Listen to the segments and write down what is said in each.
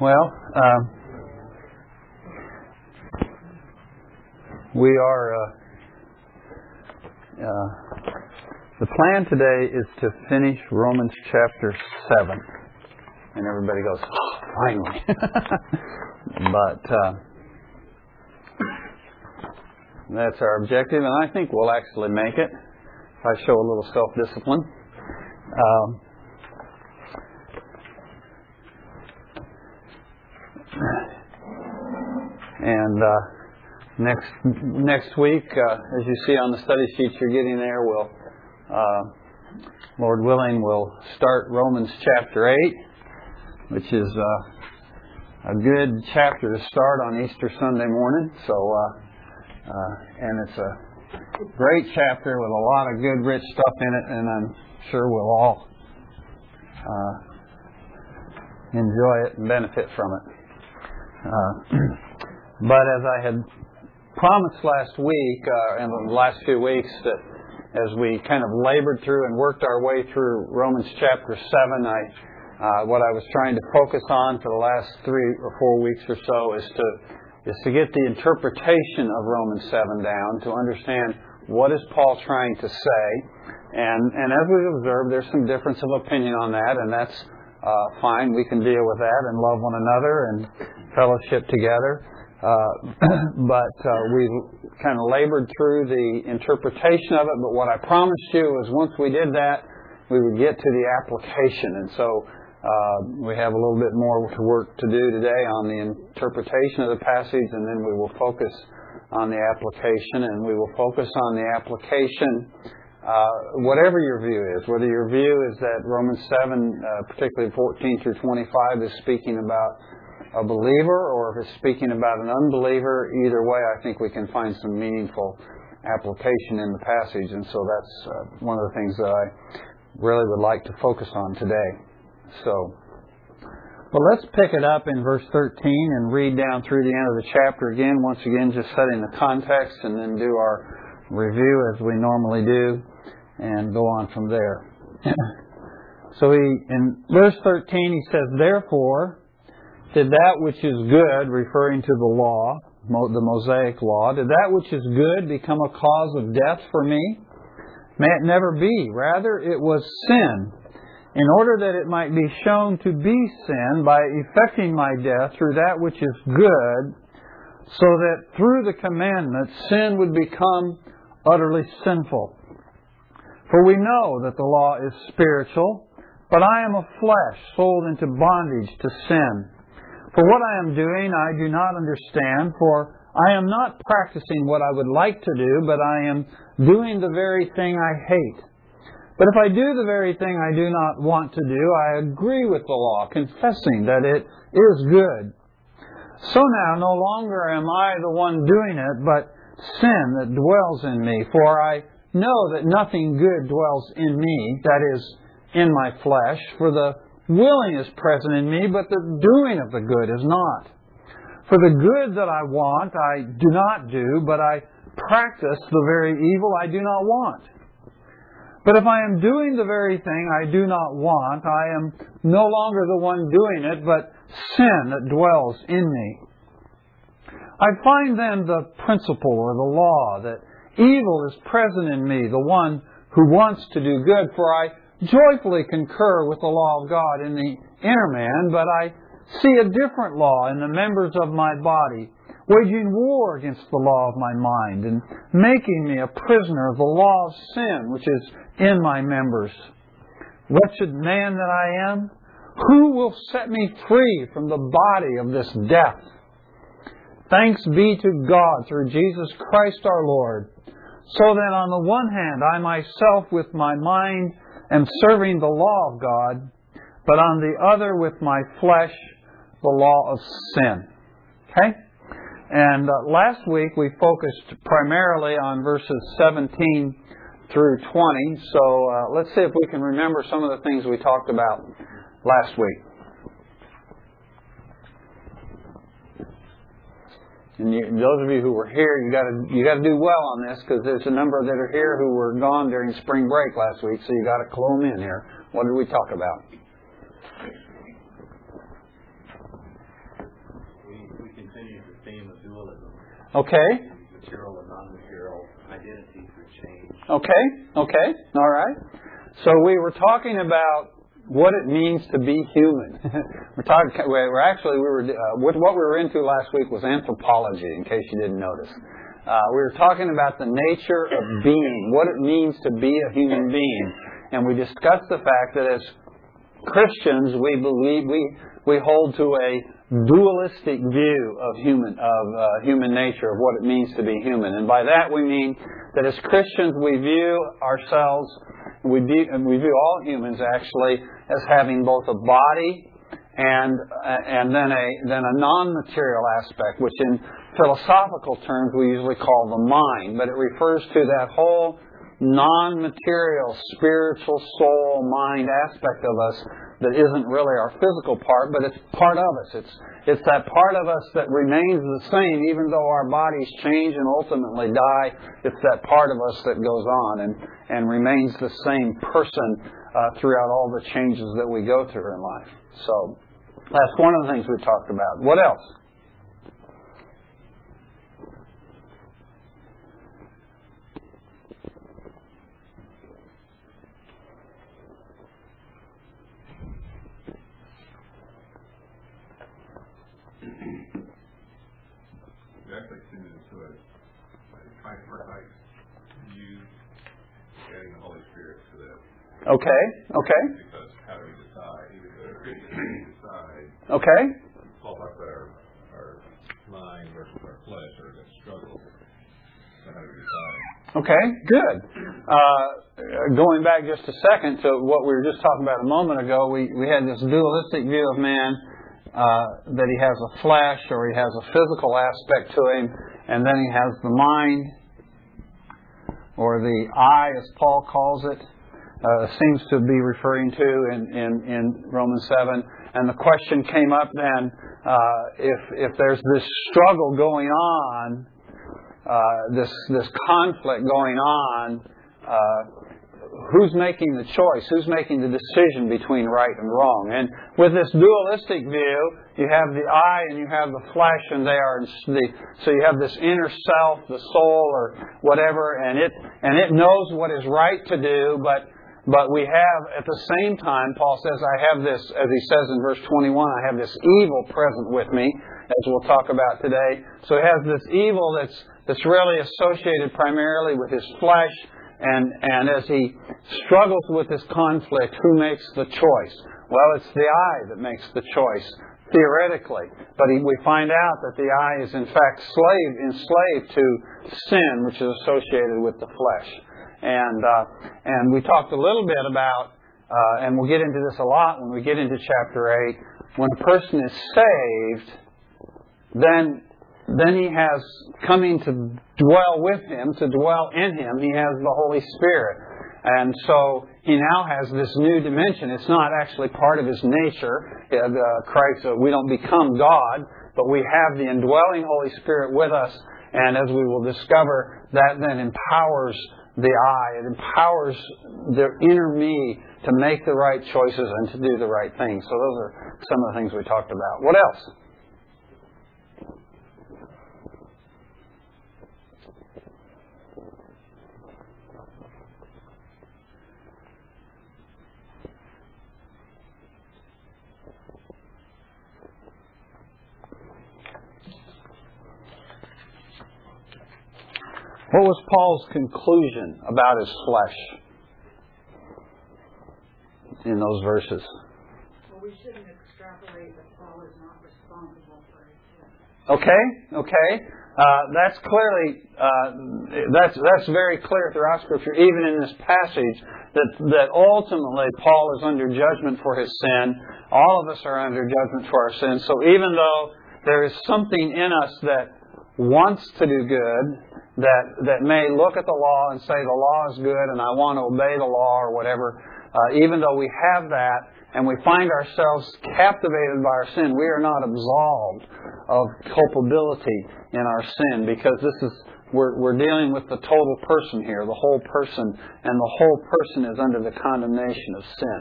Well, um, we are. Uh, uh, the plan today is to finish Romans chapter 7. And everybody goes, finally. but uh, that's our objective, and I think we'll actually make it if I show a little self discipline. Um, and uh, next next week, uh, as you see on the study sheets you're getting there, we'll, uh, Lord willing, we'll start Romans chapter 8, which is uh, a good chapter to start on Easter Sunday morning. So, uh, uh, and it's a great chapter with a lot of good, rich stuff in it, and I'm sure we'll all enjoy it and benefit from it. but as I had promised last week uh, and the last few weeks that as we kind of labored through and worked our way through Romans chapter 7, I, uh, what I was trying to focus on for the last three or four weeks or so is to, is to get the interpretation of Romans 7 down, to understand what is Paul trying to say. And, and as we've observed, there's some difference of opinion on that, and that's uh, fine. We can deal with that and love one another and fellowship together. Uh, but uh, we kind of labored through the interpretation of it. But what I promised you was once we did that, we would get to the application. And so uh, we have a little bit more to work to do today on the interpretation of the passage, and then we will focus on the application, and we will focus on the application. Uh, whatever your view is, whether your view is that Romans 7, uh, particularly 14 through 25, is speaking about a believer or if it's speaking about an unbeliever, either way, I think we can find some meaningful application in the passage. And so that's uh, one of the things that I really would like to focus on today. So, well, let's pick it up in verse 13 and read down through the end of the chapter again. Once again, just setting the context and then do our review as we normally do and go on from there. so he, in verse 13, he says, Therefore, did that which is good, referring to the law, the Mosaic law, did that which is good become a cause of death for me? May it never be. Rather, it was sin, in order that it might be shown to be sin by effecting my death through that which is good, so that through the commandment sin would become utterly sinful. For we know that the law is spiritual, but I am of flesh, sold into bondage to sin. For what I am doing, I do not understand, for I am not practicing what I would like to do, but I am doing the very thing I hate. But if I do the very thing I do not want to do, I agree with the law, confessing that it is good. So now no longer am I the one doing it, but sin that dwells in me. For I know that nothing good dwells in me, that is, in my flesh. For the willing is present in me, but the doing of the good is not. For the good that I want, I do not do, but I practice the very evil I do not want. But if I am doing the very thing I do not want, I am no longer the one doing it, but sin that dwells in me. I find then the principle or the law that evil is present in me, the one who wants to do good, for I joyfully concur with the law of God in the inner man, but I see a different law in the members of my body, waging war against the law of my mind and making me a prisoner of the law of sin which is in my members. Wretched man that I am, who will set me free from the body of this death? Thanks be to God through Jesus Christ our Lord. So then, on the one hand, I myself with my mind am serving the law of God, but on the other with my flesh, the law of sin. Okay? And uh, last week we focused primarily on verses 17 through 20. So uh, let's see if we can remember some of the things we talked about last week. And you, those of you who were here, you got to you got to do well on this because there's a number that are here who were gone during spring break last week. So you got to clue them in here. What did we talk about? continues the theme of dualism. Okay. Material and non-material identities would change. Okay. Okay. All right. So we were talking about what it means to be human. we're talking. We're actually we were uh, what, what we were into last week was anthropology. In case you didn't notice, uh, we were talking about the nature of being, what it means to be a human being, and we discussed the fact that as Christians we believe we we hold to a dualistic view of human of uh, human nature of what it means to be human, and by that we mean that as Christians we view ourselves we view, and we view all humans actually as having both a body and and then a then a non-material aspect, which in philosophical terms we usually call the mind, but it refers to that whole non-material spiritual soul mind aspect of us that isn't really our physical part, but it's part of us. It's it's that part of us that remains the same, even though our bodies change and ultimately die. It's that part of us that goes on and and remains the same person uh, throughout all the changes that we go through in life. So that's one of the things we talked about. What else? You actually tuned into a, a tripartite view, adding the Holy Spirit to this. Okay. Okay. Because how do we decide? Even though Christians how do we decide? Okay. Paul talks about our, our mind versus our flesh, or that struggle. So how do we decide? Okay, good. Uh, going back just a second to what we were just talking about a moment ago, we, we had this dualistic view of man uh, that he has a flesh or he has a physical aspect to him, and then he has the mind or the I, as Paul calls it, uh, seems to be referring to in, in, in Romans 7. And the question came up then uh, if, if there's this struggle going on, uh, this, this conflict going on, uh, who's making the choice? Who's making the decision between right and wrong? And with this dualistic view, you have the I and you have the flesh, and they are the, so you have this inner self, the soul, or whatever, and it and it knows what is right to do, but but we have at the same time, Paul says, I have this, as he says in verse 21, I have this evil present with me, as we'll talk about today. So he has this evil that's that's really associated primarily with his flesh and, and as he struggles with this conflict, who makes the choice? Well, it's the I that makes the choice, theoretically. But he, we find out that the I is in fact slave, enslaved to sin, which is associated with the flesh. And, uh, and we talked a little bit about, uh, and we'll get into this a lot when we get into chapter 8, when a person is saved, then then he has coming to dwell with him, to dwell in him, he has the Holy Spirit. And so he now has this new dimension. It's not actually part of his nature. Uh, Christ, uh, we don't become God, but we have the indwelling Holy Spirit with us. And as we will discover, that then empowers the I. It empowers the inner me to make the right choices and to do the right things. So those are some of the things we talked about. What else? What was Paul's conclusion about his flesh in those verses? Well, we shouldn't extrapolate that Paul is not responsible for his sin. Okay, okay. Uh, that's clearly uh, that's that's very clear throughout Scripture, even in this passage, that that ultimately Paul is under judgment for his sin. All of us are under judgment for our sin. So even though there is something in us that wants to do good, that that may look at the law and say the law is good and I want to obey the law or whatever, uh, even though we have that and we find ourselves captivated by our sin, we are not absolved of culpability in our sin because this is we're, we're dealing with the total person here, the whole person, and the whole person is under the condemnation of sin.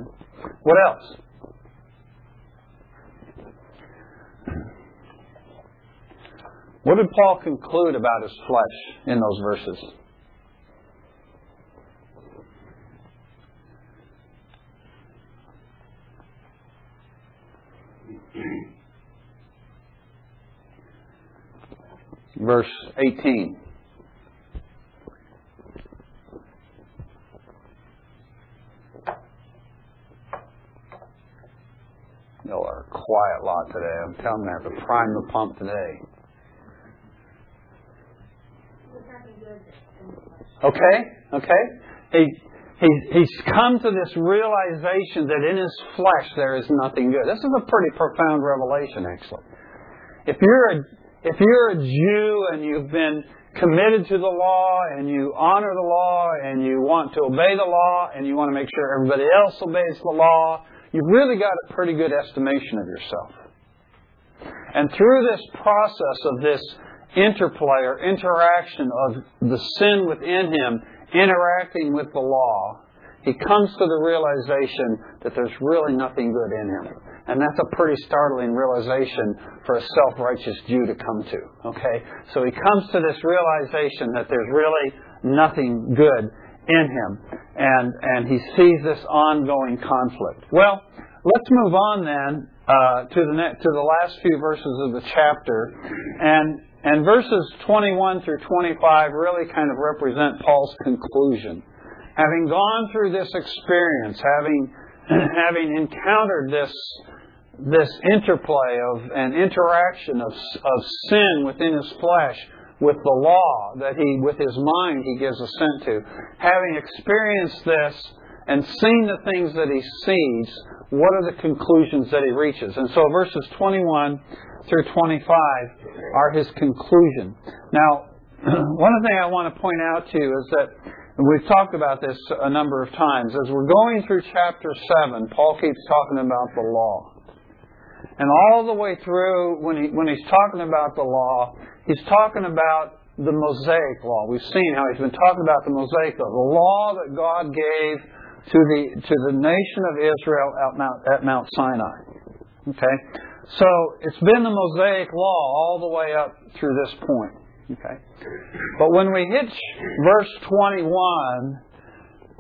What else? What did Paul conclude about his flesh in those verses? Verse 18. Y'all are a quiet lot today. I'm telling you, I have to prime the pump today. Okay, okay. He, he, he's come to this realization that in his flesh there is nothing good. This is a pretty profound revelation, actually. If you're a, if you're a Jew and you've been committed to the law and you honor the law and you want to obey the law and you want to make sure everybody else obeys the law, you've really got a pretty good estimation of yourself. And through this process of this interplay or interaction of the sin within him interacting with the law, he comes to the realization that there's really nothing good in him. And that's a pretty startling realization for a self-righteous Jew to come to. Okay? So he comes to this realization that there's really nothing good in him. And, and he sees this ongoing conflict. Well, let's move on then uh, to the to the last few verses of the chapter, and and verses 21 through 25 really kind of represent Paul's conclusion. Having gone through this experience, having having encountered this this interplay of an interaction of, of sin within his flesh with the law that he, with his mind, he gives assent to. Having experienced this and seen the things that he sees, what are the conclusions that he reaches? And so verses 21 through 25 are his conclusion. Now, one things I want to point out to you is that we've talked about this a number of times. As we're going through chapter 7, Paul keeps talking about the law. And all the way through, when, he, when he's talking about the law, he's talking about the Mosaic law. We've seen how he's been talking about the Mosaic law, the law that God gave to the to the nation of Israel at Mount, at Mount Sinai. Okay, so it's been the Mosaic law all the way up through this point. Okay, but when we hit verse 21,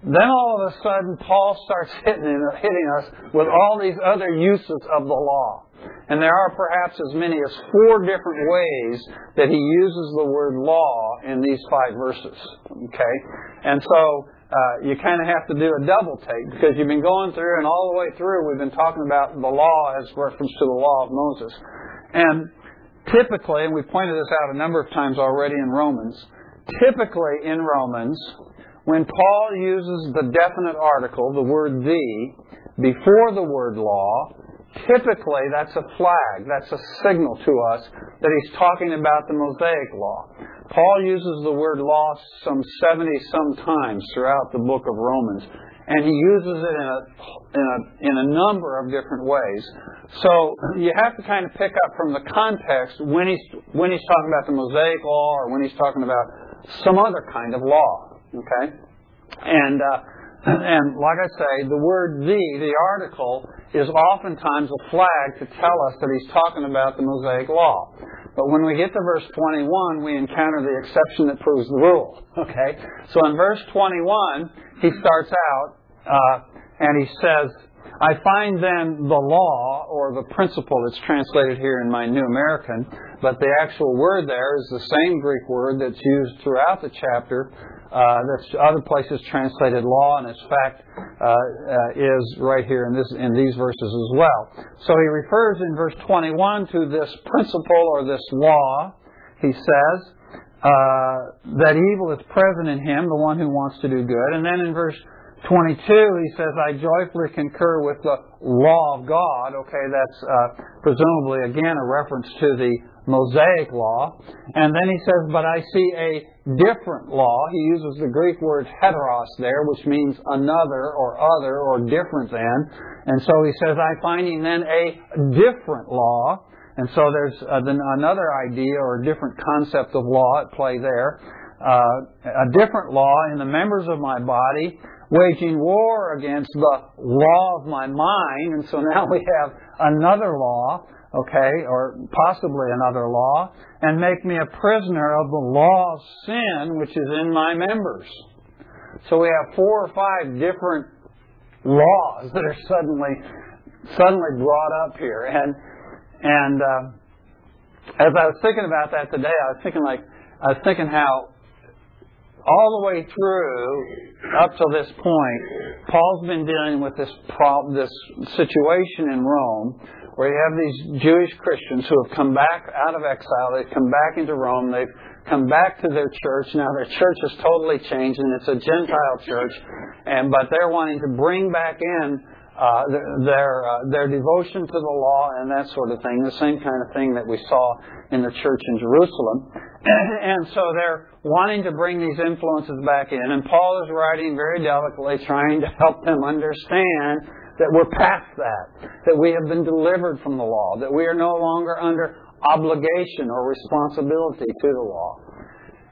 then all of a sudden Paul starts hitting, hitting us with all these other uses of the law. And there are perhaps as many as four different ways that he uses the word law in these five verses. Okay? And so uh, you kind of have to do a double take because you've been going through and all the way through we've been talking about the law as reference to the law of Moses. And typically, and we've pointed this out a number of times already in Romans, typically in Romans, when Paul uses the definite article, the word the, before the word law, typically that's a flag, that's a signal to us that he's talking about the Mosaic law. Paul uses the word law some 70 some times throughout the book of Romans, and he uses it in a, in a, in a number of different ways. So you have to kind of pick up from the context when he's, when he's talking about the Mosaic law or when he's talking about some other kind of law. Okay? And, uh, and like I say, the word the, the article, is oftentimes a flag to tell us that he's talking about the Mosaic law. But when we get to verse 21, we encounter the exception that proves the rule. Okay? So in verse 21, he starts out, uh, and he says, I find then the law, or the principle that's translated here in my New American, but the actual word there is the same Greek word that's used throughout the chapter uh, that's other places translated law, and its fact uh, uh, is right here in this in these verses as well. So he refers in verse 21 to this principle or this law. He says uh, that evil is present in him, the one who wants to do good, and then in verse 22, he says, I joyfully concur with the law of God. Okay, that's uh, presumably again a reference to the Mosaic law. And then he says, But I see a different law. He uses the Greek word heteros there, which means another or other or different than. And so he says, I'm finding then a different law. And so there's uh, another idea or a different concept of law at play there. Uh, a different law in the members of my body waging war against the law of my mind. And so now we have another law, okay, or possibly another law, and make me a prisoner of the law of sin which is in my members. So we have four or five different laws that are suddenly suddenly brought up here, and and uh, as I was thinking about that today, I was thinking like I was thinking how all the way through up to this point, Paul's been dealing with this problem, this situation in Rome, where you have these Jewish Christians who have come back out of exile. They've come back into Rome. They've come back to their church. Now their church has totally changed, and it's a Gentile church. And but they're wanting to bring back in uh, their uh, their devotion to the law and that sort of thing. The same kind of thing that we saw in the church in Jerusalem. and so they're wanting to bring these influences back in. And Paul is writing very delicately, trying to help them understand that we're past that, that we have been delivered from the law, that we are no longer under obligation or responsibility to the law.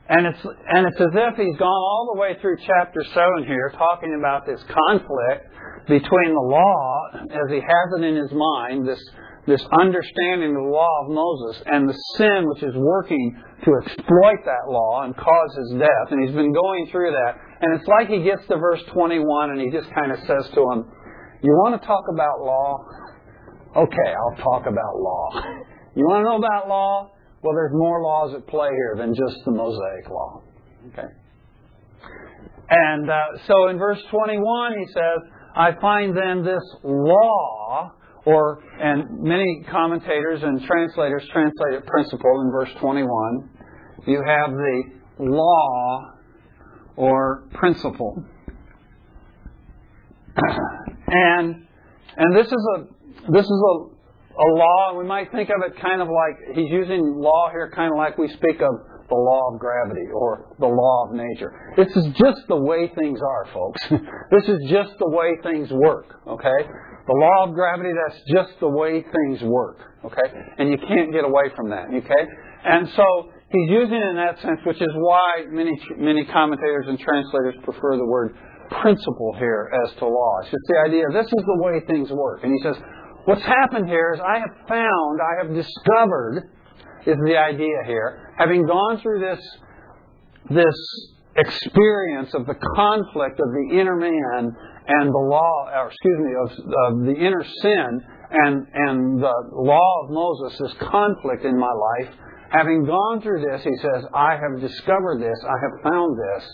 And it's, and it's as if he's gone all the way through chapter 7 here, talking about this conflict between the law, as he has it in his mind, this this understanding of the law of Moses and the sin which is working to exploit that law and cause his death. And he's been going through that. And it's like he gets to verse 21 and he just kind of says to him, You want to talk about law? Okay, I'll talk about law. You want to know about law? Well, there's more laws at play here than just the Mosaic law. Okay? And uh, so in verse 21, he says, I find then this law or, and many commentators and translators translate it principle in verse 21. You have the law or principle. and, and this is a, this is a, a law, we might think of it kind of like, he's using law here kind of like we speak of the law of gravity or the law of nature. This is just the way things are, folks. this is just the way things work, okay? The law of gravity, that's just the way things work. Okay? And you can't get away from that. Okay? And so he's using it in that sense, which is why many many commentators and translators prefer the word principle here as to law. It's just the idea this is the way things work. And he says, What's happened here is I have found, I have discovered, is the idea here, having gone through this this experience of the conflict of the inner man and the law, or excuse me, of, of the inner sin and, and the law of Moses, this conflict in my life, having gone through this, he says, I have discovered this, I have found this,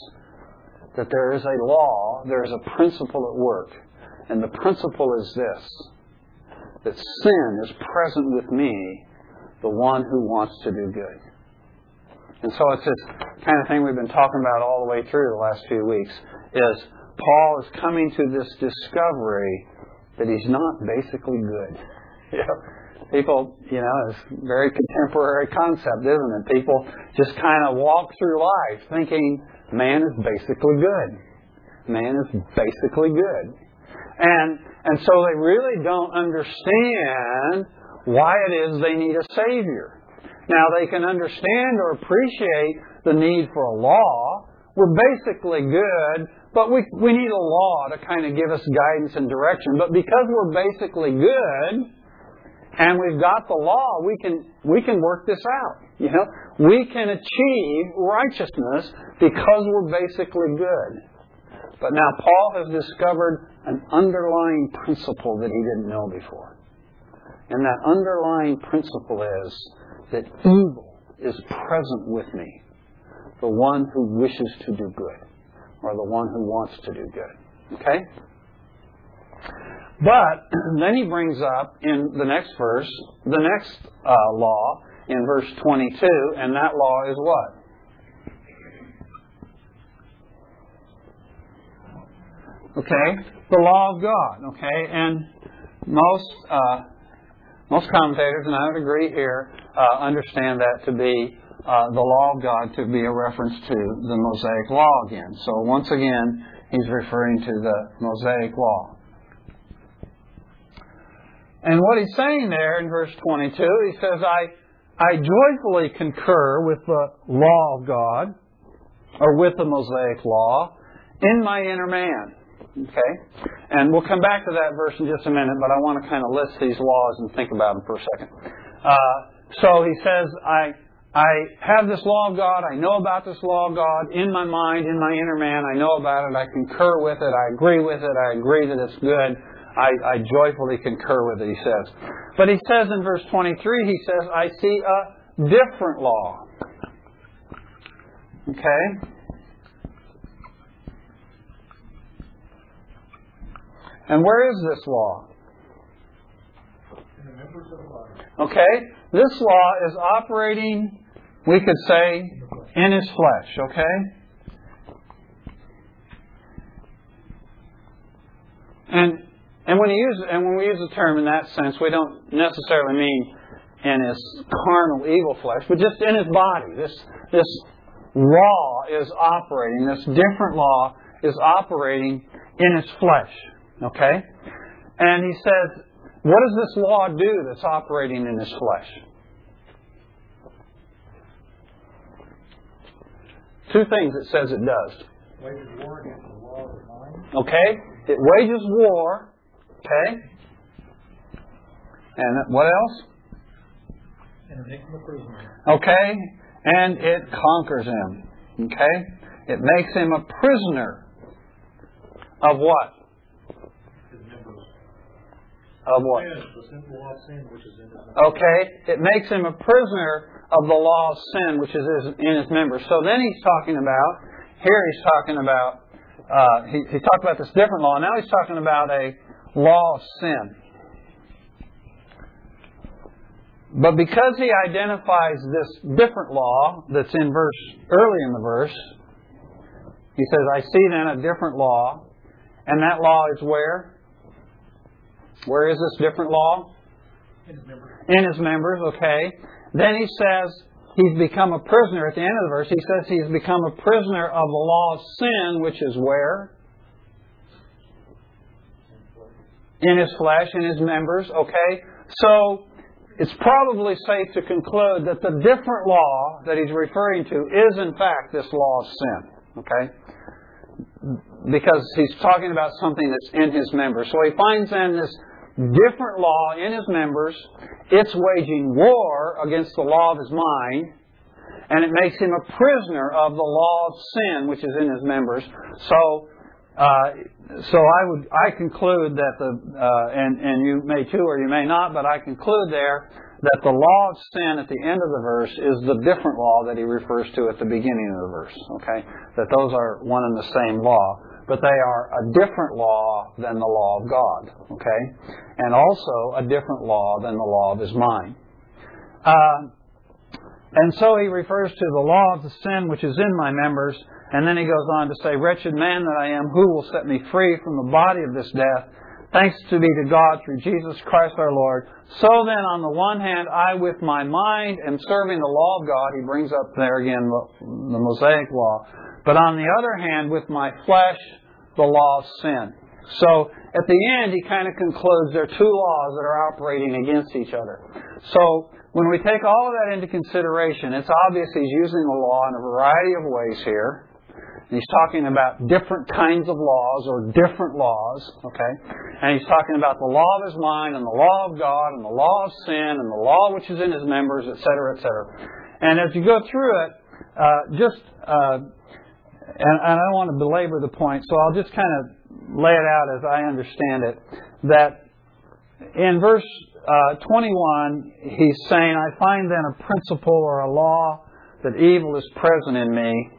that there is a law, there is a principle at work. And the principle is this that sin is present with me, the one who wants to do good. And so it's this kind of thing we've been talking about all the way through the last few weeks is Paul is coming to this discovery that he's not basically good. People, you know, it's a very contemporary concept, isn't it? People just kind of walk through life thinking man is basically good. Man is basically good. And and so they really don't understand why it is they need a savior. Now they can understand or appreciate the need for a law. We're basically good, but we, we need a law to kind of give us guidance and direction. But because we're basically good and we've got the law, we can, we can work this out. You know, we can achieve righteousness because we're basically good. But now Paul has discovered an underlying principle that he didn't know before. And that underlying principle is that evil is present with me, the one who wishes to do good or the one who wants to do good. Okay? But then he brings up in the next verse the next uh, law in verse 22, and that law is what? Okay? The law of God. Okay? And most, uh, most commentators, and I would agree here, uh, understand that to be uh, the law of God to be a reference to the Mosaic law again. So once again, he's referring to the Mosaic law. And what he's saying there in verse 22, he says, I, I joyfully concur with the law of God, or with the Mosaic law, in my inner man. Okay? And we'll come back to that verse in just a minute, but I want to kind of list these laws and think about them for a second. Uh, so he says, I, I have this law of God. I know about this law of God in my mind, in my inner man. I know about it. I concur with it. I agree with it. I agree that it's good. I, I joyfully concur with it, he says. But he says in verse 23, he says, I see a different law. Okay? And where is this law? Okay? This law is operating, we could say, in his flesh, okay? And and when, use, and when we use the term in that sense, we don't necessarily mean in his carnal evil flesh, but just in his body. This, this law is operating, this different law is operating in his flesh. Okay? And he says, what does this law do that's operating in his flesh? Two things it says it does. Wages war against the law of the mind. Okay? It wages war. Okay? And what else? And makes him a prisoner. Okay? And it conquers him. Okay? It makes him a prisoner of what? His members. Of what? Sin, the simple law of sin which is in his members. Okay? It makes him a prisoner of the law of sin which is in his members. So then he's talking about, here he's talking about, uh, he, he talked about this different law. Now he's talking about a law of sin. But because he identifies this different law that's in verse early in the verse, he says, I see then a different law, and that law is where? Where is this different law? In his members. In his members, okay. Then he says he's become a prisoner at the end of the verse. He says he's become a prisoner of the law of sin, which is where? in his flesh, in his members, okay? So, it's probably safe to conclude that the different law that he's referring to is, in fact, this law of sin, okay? Because he's talking about something that's in his members. So he finds then this different law in his members. It's waging war against the law of his mind, and it makes him a prisoner of the law of sin, which is in his members. So, uh, so I would I conclude that the uh, and and you may too or you may not, but I conclude there that the law of sin at the end of the verse is the different law that he refers to at the beginning of the verse. Okay, that those are one and the same law, but they are a different law than the law of God. Okay, and also a different law than the law of his mind. Uh, and so he refers to the law of the sin which is in my members, and then he goes on to say, Wretched man that I am, who will set me free from the body of this death? Thanks to be to God through Jesus Christ our Lord. So then, on the one hand, I with my mind am serving the law of God. He brings up there again the Mosaic law. But on the other hand, with my flesh, the law of sin. So at the end, he kind of concludes there are two laws that are operating against each other. So when we take all of that into consideration, it's obvious he's using the law in a variety of ways here. He's talking about different kinds of laws or different laws, okay? And he's talking about the law of his mind and the law of God and the law of sin and the law which is in his members, etc., etc. And as you go through it, uh, just, uh, and, I don't want to belabor the point, so I'll just kind of lay it out as I understand it, that in verse uh, 21, he's saying, I find then a principle or a law that evil is present in me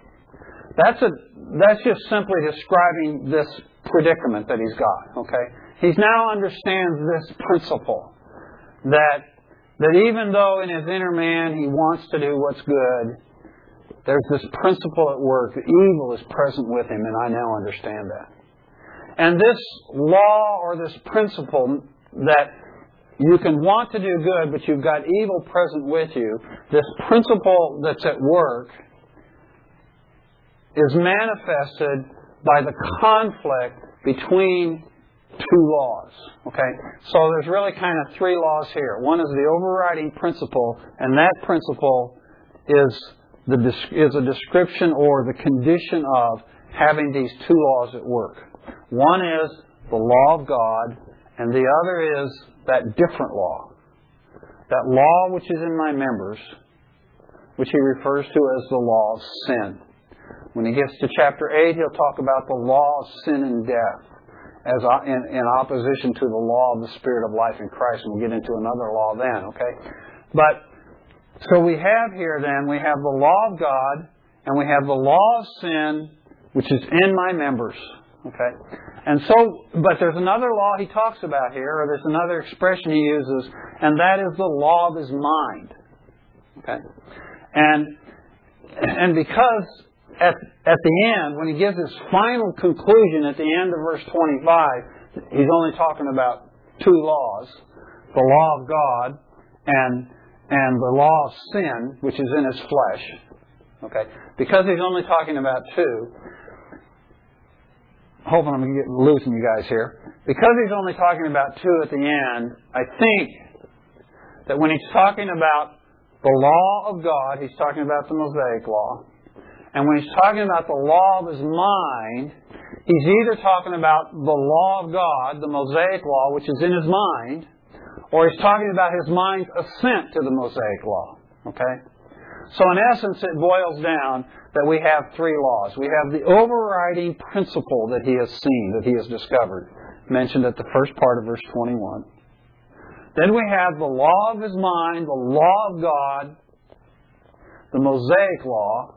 that's a that's just simply describing this predicament that he's got. Okay, he now understands this principle that that even though in his inner man he wants to do what's good, there's this principle at work. Evil is present with him, and I now understand that. And this law or this principle that you can want to do good, but you've got evil present with you, this principle that's at work is manifested by the conflict between two laws. Okay? So there's really kind of three laws here. One is the overriding principle, and that principle is the is a description or the condition of having these two laws at work. One is the law of God, and the other is that different law. That law which is in my members, which he refers to as the law of sin. When he gets to chapter 8, he'll talk about the law of sin and death as in, in opposition to the law of the Spirit of life in Christ. And we'll get into another law then, okay? But, so we have here then, we have the law of God, and we have the law of sin, which is in my members. Okay? And so, but there's another law he talks about here, or there's another expression he uses, and that is the law of his mind. Okay? And, and because at, at the end, when he gives his final conclusion at the end of verse 25, he's only talking about two laws the law of God and, and the law of sin, which is in his flesh. Okay? Because he's only talking about two, hoping I'm getting losing you guys here. Because he's only talking about two at the end, I think that when he's talking about the law of God, he's talking about the Mosaic law. And when he's talking about the law of his mind, he's either talking about the law of God, the Mosaic law, which is in his mind, or he's talking about his mind's assent to the Mosaic law. Okay? So in essence, it boils down that we have three laws. We have the overriding principle that he has seen, that he has discovered, mentioned at the first part of verse 21. Then we have the law of his mind, the law of God, the Mosaic law,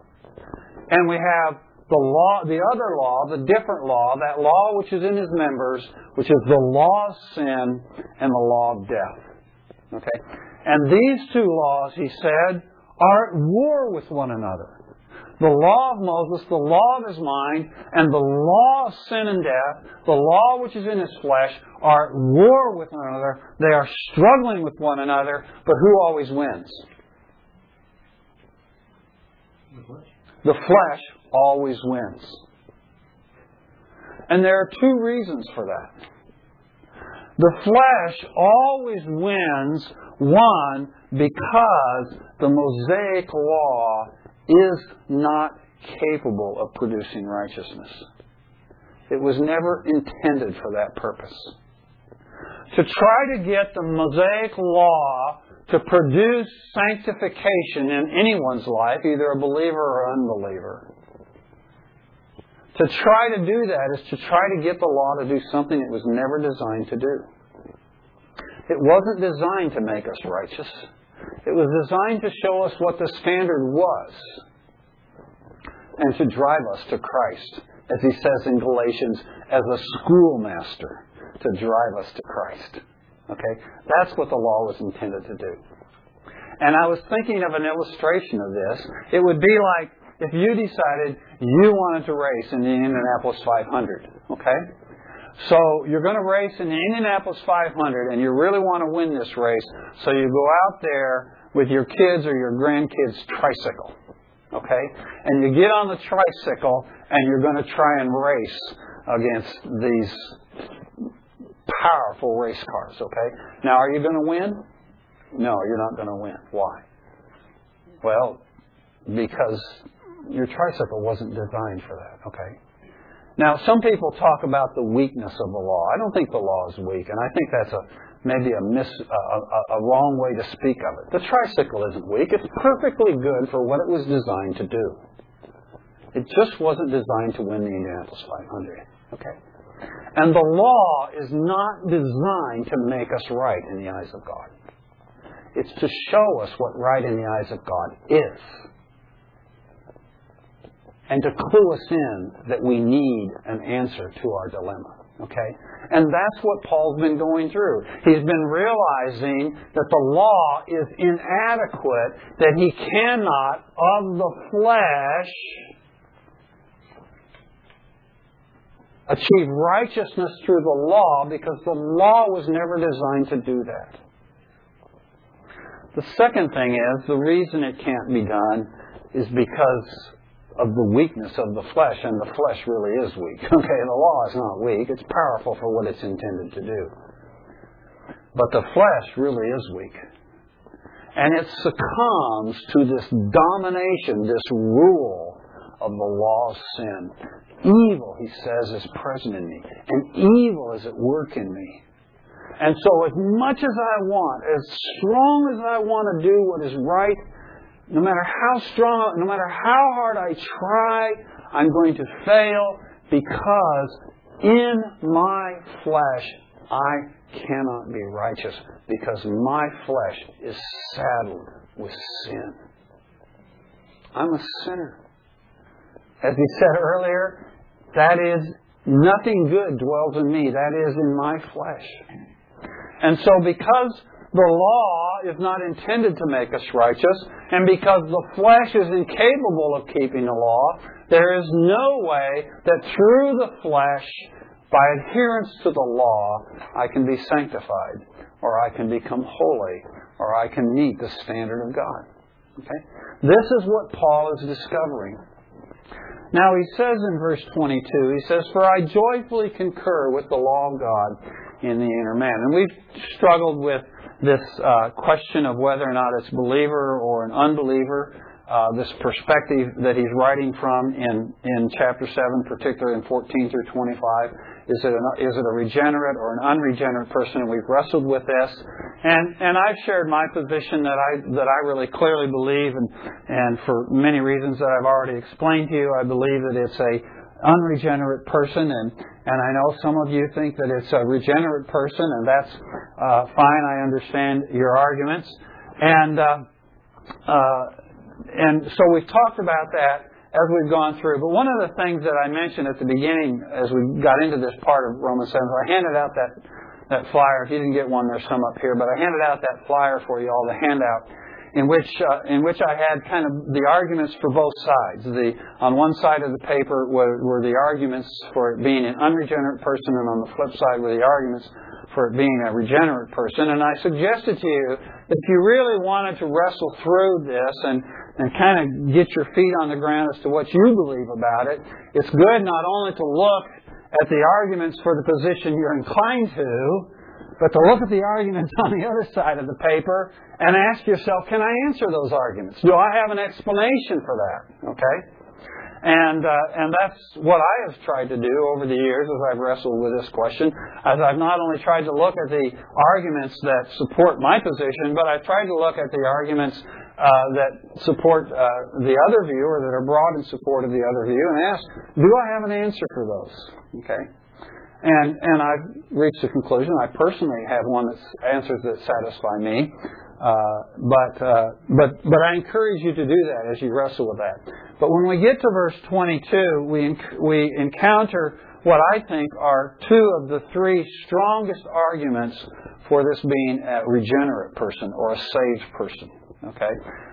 and we have the law, the other law, the different law, that law which is in his members, which is the law of sin and the law of death. Okay? And these two laws, he said, are at war with one another. The law of Moses, the law of his mind, and the law of sin and death, the law which is in his flesh, are at war with one another. They are struggling with one another, but who always wins? The flesh always wins. And there are two reasons for that. The flesh always wins, one, because the Mosaic law is not capable of producing righteousness. It was never intended for that purpose. To try to get the Mosaic law to produce sanctification in anyone's life, either a believer or unbeliever, to try to do that is to try to get the law to do something it was never designed to do. It wasn't designed to make us righteous. It was designed to show us what the standard was and to drive us to Christ, as he says in Galatians, as a schoolmaster to drive us to Christ. Okay? That's what the law was intended to do. And I was thinking of an illustration of this. It would be like if you decided you wanted to race in the Indianapolis 500. Okay? So you're going to race in the Indianapolis 500 and you really want to win this race. So you go out there with your kids or your grandkids' tricycle. Okay? And you get on the tricycle and you're going to try and race against these powerful race cars. Okay? Now, are you going to win? No, you're not going to win. Why? Well, because your tricycle wasn't designed for that. Okay? Now, some people talk about the weakness of the law. I don't think the law is weak, and I think that's a maybe a mis a, a, a wrong way to speak of it. The tricycle isn't weak. It's perfectly good for what it was designed to do. It just wasn't designed to win the Indianapolis 500. Okay. And the law is not designed to make us right in the eyes of God. It's to show us what right in the eyes of God is and to clue us in that we need an answer to our dilemma. Okay? And that's what Paul's been going through. He's been realizing that the law is inadequate, that he cannot, of the flesh, achieve righteousness through the law because the law was never designed to do that. The second thing is the reason it can't be done is because of the weakness of the flesh, and the flesh really is weak. Okay, the law is not weak, it's powerful for what it's intended to do. But the flesh really is weak. And it succumbs to this domination, this rule of the law of sin. evil, he says, is present in me, and evil is at work in me. And so, as much as I want, as strong as I want to do what is right, no matter how strong, no matter how hard I try, I'm going to fail because in my flesh I cannot be righteous because my flesh is saddled with sin. I'm a sinner. As we said earlier, that is nothing good dwells in me. That is in my flesh. And so because the law is not intended to make us righteous, and because the flesh is incapable of keeping the law, there is no way that through the flesh, by adherence to the law, I can be sanctified, or I can become holy, or I can meet the standard of God. Okay? This is what Paul is discovering. Now he says in verse 22, he says, For I joyfully concur with the law of God in the inner man. And we've struggled with this uh, question of whether or not it's believer or an unbeliever. Uh, this perspective that he's writing from in, in chapter 7, particularly in 14 through 25. Is it, an, is it a regenerate or an unregenerate person? And we've wrestled with this. And, and I've shared my position that I, that I really clearly believe, and, and for many reasons that I've already explained to you, I believe that it's a unregenerate person, and, and I know some of you think that it's a regenerate person, and that's uh, fine. I understand your arguments, and uh, uh, and so we've talked about that as we've gone through. But one of the things that I mentioned at the beginning, as we got into this part of Romans 7, I handed out that that flyer. If you didn't get one, there's some up here, but I handed out that flyer for you all, the handout in which uh, in which I had kind of the arguments for both sides. The on one side of the paper were, were the arguments for it being an unregenerate person, and on the flip side were the arguments for it being a regenerate person. And I suggested to you that if you really wanted to wrestle through this and and kind of get your feet on the ground as to what you believe about it, it's good not only to look at the arguments for the position you're inclined to, but to look at the arguments on the other side of the paper and ask yourself, can I answer those arguments? Do I have an explanation for that? Okay? And, uh, and that's what I have tried to do over the years as I've wrestled with this question. As I've not only tried to look at the arguments that support my position, but I've tried to look at the arguments uh, that support uh, the other view or that are broad in support of the other view and ask, do I have an answer for those? Okay? And, and I've reached a conclusion. I personally have one that answers that satisfy me. Uh, but, uh, but, but I encourage you to do that as you wrestle with that. But when we get to verse 22, we, enc- we encounter what I think are two of the three strongest arguments for this being a regenerate person or a saved person. Okay?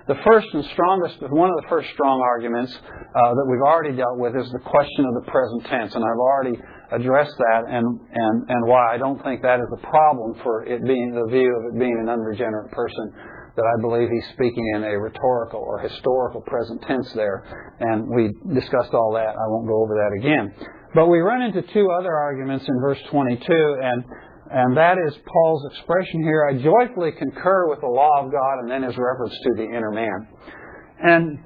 The first and strongest, one of the first strong arguments uh, that we've already dealt with is the question of the present tense, and I've already addressed that and, and, and why I don't think that is a problem for it being the view of it being an unregenerate person. That I believe he's speaking in a rhetorical or historical present tense there, and we discussed all that. I won't go over that again. But we run into two other arguments in verse 22, and and that is Paul's expression here, I joyfully concur with the law of God, and then his reference to the inner man. And,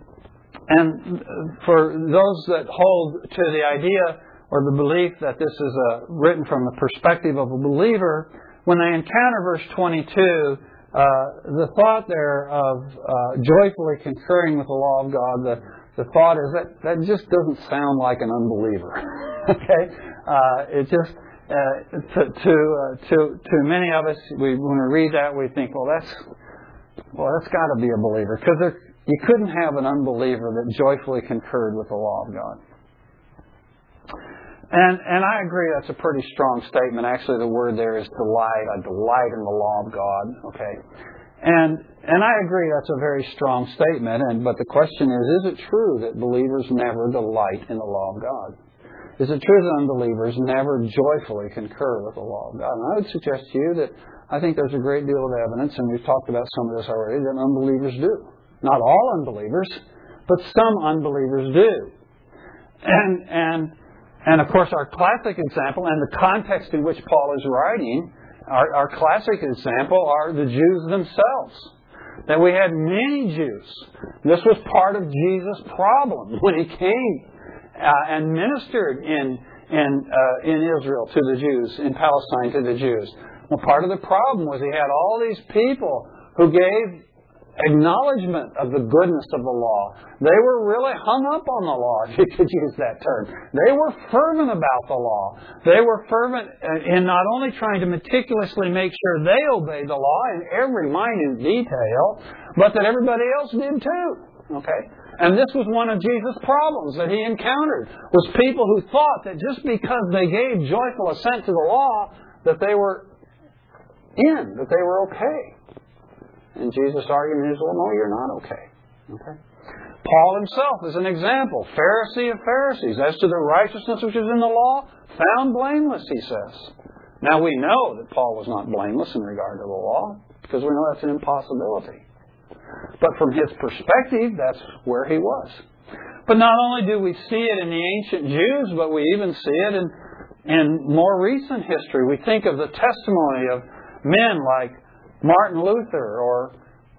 and for those that hold to the idea or the belief that this is a, written from the perspective of a believer, when they encounter verse 22, uh, the thought there of uh, joyfully concurring with the law of God, the, the thought is that that just doesn't sound like an unbeliever. okay? Uh, it just, uh, to to, uh, to to many of us, we, when we read that, we think, well, that's well, that's got to be a believer because you couldn't have an unbeliever that joyfully concurred with the law of God. And and I agree that's a pretty strong statement. Actually, the word there is delight. I delight in the law of God. Okay, and and I agree that's a very strong statement. And but the question is, is it true that believers never delight in the law of God? Is it true that unbelievers never joyfully concur with the law of God? And I would suggest to you that I think there's a great deal of evidence, and we've talked about some of this already, that unbelievers do. Not all unbelievers, but some unbelievers do. And and and of course, our classic example and the context in which Paul is writing, our, our classic example are the Jews themselves. That we had many Jews. This was part of Jesus' problem when he came uh, and ministered in in uh, in Israel to the Jews, in Palestine to the Jews. Well, part of the problem was he had all these people who gave acknowledgement of the goodness of the law. They were really hung up on the law, if you could use that term. They were fervent about the law. They were fervent in not only trying to meticulously make sure they obeyed the law in every minute detail, but that everybody else did too. Okay? And this was one of Jesus' problems that he encountered, was people who thought that just because they gave joyful assent to the law, that they were in, that they were okay. And Jesus' argument is, well, no, you're not okay. Okay? Paul himself is an example, Pharisee of Pharisees. As to the righteousness which is in the law, found blameless, he says. Now we know that Paul was not blameless in regard to the law, because we know that's an impossibility. But from his perspective, that's where he was. But not only do we see it in the ancient Jews, but we even see it in, in more recent history. We think of the testimony of men like Martin Luther or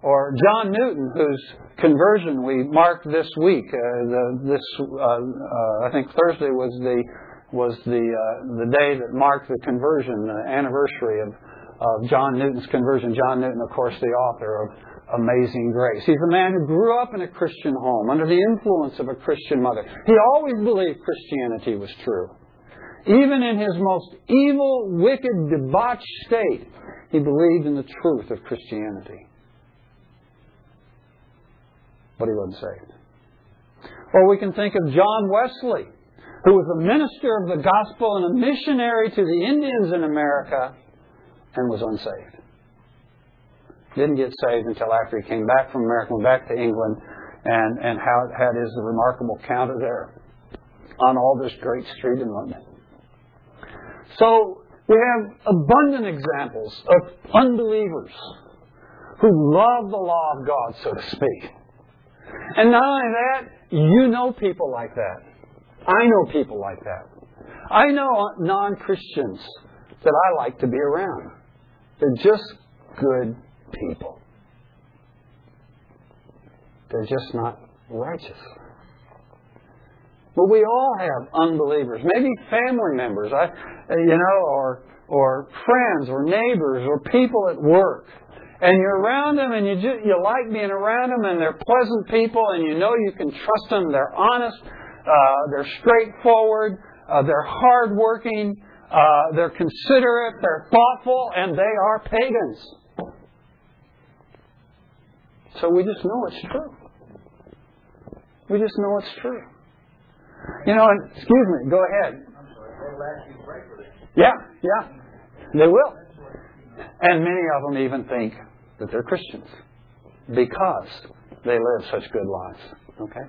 or John Newton, whose conversion we marked this week. Uh, the, this uh, uh, I think Thursday was the was the uh, the day that marked the conversion, anniversary of of John Newton's conversion. John Newton, of course, the author of Amazing Grace. He's a man who grew up in a Christian home under the influence of a Christian mother. He always believed Christianity was true. Even in his most evil, wicked, debauched state, he believed in the truth of Christianity. But he wasn't saved. Or we can think of John Wesley, who was a minister of the gospel and a missionary to the Indians in America and was unsaved. Didn't get saved until after he came back from America, went back to England, and, and had his remarkable counter there on Aldersgate Street in London. So we have abundant examples of unbelievers who love the law of God, so to speak. And not only that, you know people like that. I know people like that. I know non Christians that I like to be around. They're just good people. They're just not righteous. But we all have unbelievers, maybe family members, I, you know, or or friends, or neighbors, or people at work, and you're around them, and you just, you like being around them, and they're pleasant people, and you know you can trust them. They're honest, uh, they're straightforward, uh, they're hardworking, uh, they're considerate, they're thoughtful, and they are pagans. So we just know it's true. We just know it's true. You know, and, excuse me, go ahead. Yeah, yeah, they will. And many of them even think that they're Christians because they live such good lives. Okay?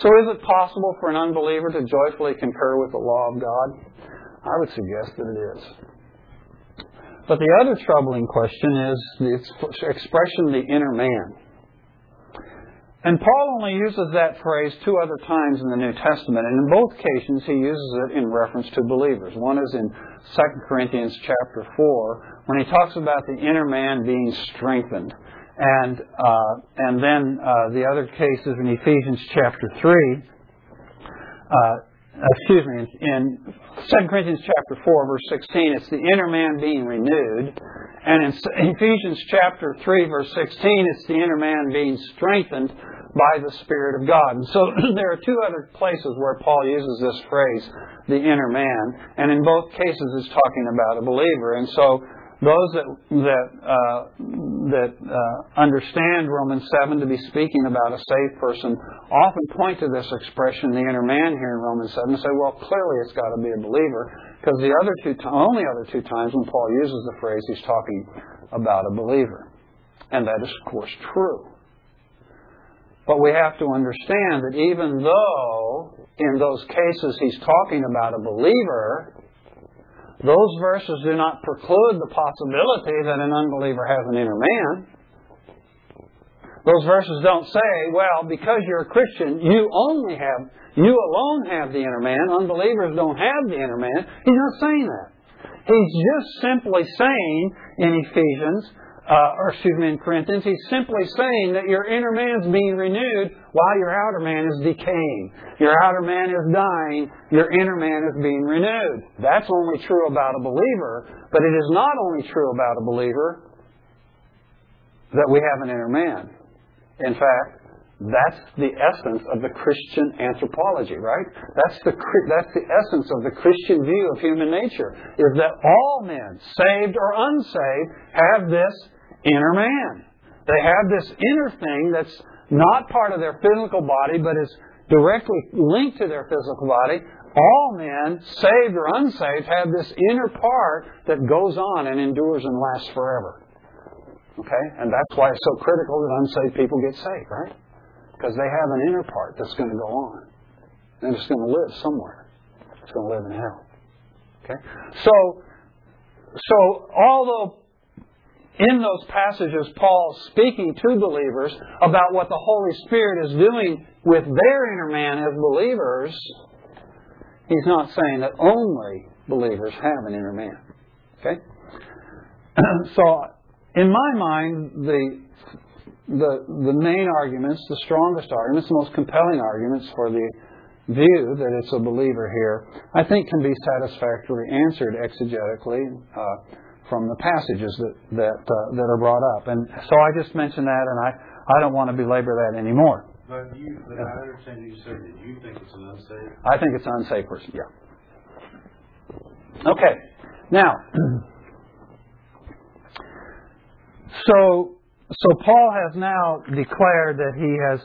So is it possible for an unbeliever to joyfully concur with the law of God? I would suggest that it is. But the other troubling question is the expression the inner man. And Paul only uses that phrase two other times in the New Testament, and in both cases he uses it in reference to believers. One is in 2 Corinthians chapter 4, when he talks about the inner man being strengthened. And, uh, and then uh, the other case is in Ephesians chapter 3. Uh, excuse me, in 2 Corinthians chapter 4, verse 16, it's the inner man being renewed. And in Ephesians chapter 3, verse 16, it's the inner man being strengthened by the Spirit of God. And so there are two other places where Paul uses this phrase, the inner man, and in both cases it's talking about a believer. And so those that that uh, that uh, understand Romans seven to be speaking about a saved person often point to this expression, the inner man, here in Romans seven, and say, well, clearly it's got to be a believer, because the other two only other two times when Paul uses the phrase, he's talking about a believer, and that is of course true. But we have to understand that even though in those cases he's talking about a believer, those verses do not preclude the possibility that an unbeliever has an inner man. Those verses don't say, well, because you're a Christian, you only have, you alone have the inner man. Unbelievers don't have the inner man. He's not saying that. He's just simply saying in Ephesians uh, or excuse me, in Corinthians, he's simply saying that your inner man's being renewed while your outer man is decaying. Your outer man is dying, your inner man is being renewed. That's only true about a believer, but it is not only true about a believer that we have an inner man. In fact, that's the essence of the Christian anthropology, right? That's the, that's the essence of the Christian view of human nature, is that all men, saved or unsaved, have this inner man. They have this inner thing that's not part of their physical body, but is directly linked to their physical body. All men, saved or unsaved, have this inner part that goes on and endures and lasts forever. Okay? And that's why it's so critical that unsaved people get saved, right? Because they have an inner part that's going to go on. And it's going to live somewhere. It's going to live in hell. Okay? So, so although in those passages Paul's speaking to believers about what the Holy Spirit is doing with their inner man as believers, he's not saying that only believers have an inner man. Okay? so, in my mind, the the, the main arguments, the strongest arguments, the most compelling arguments for the view that it's a believer here, I think can be satisfactorily answered exegetically uh, from the passages that that uh, that are brought up. And so I just mentioned that, and I I don't want to belabor that anymore. But you, but I understand you said that you think it's an unsafe. I think it's an unsafe person. Yeah. Okay. Now, so so Paul has now declared that he has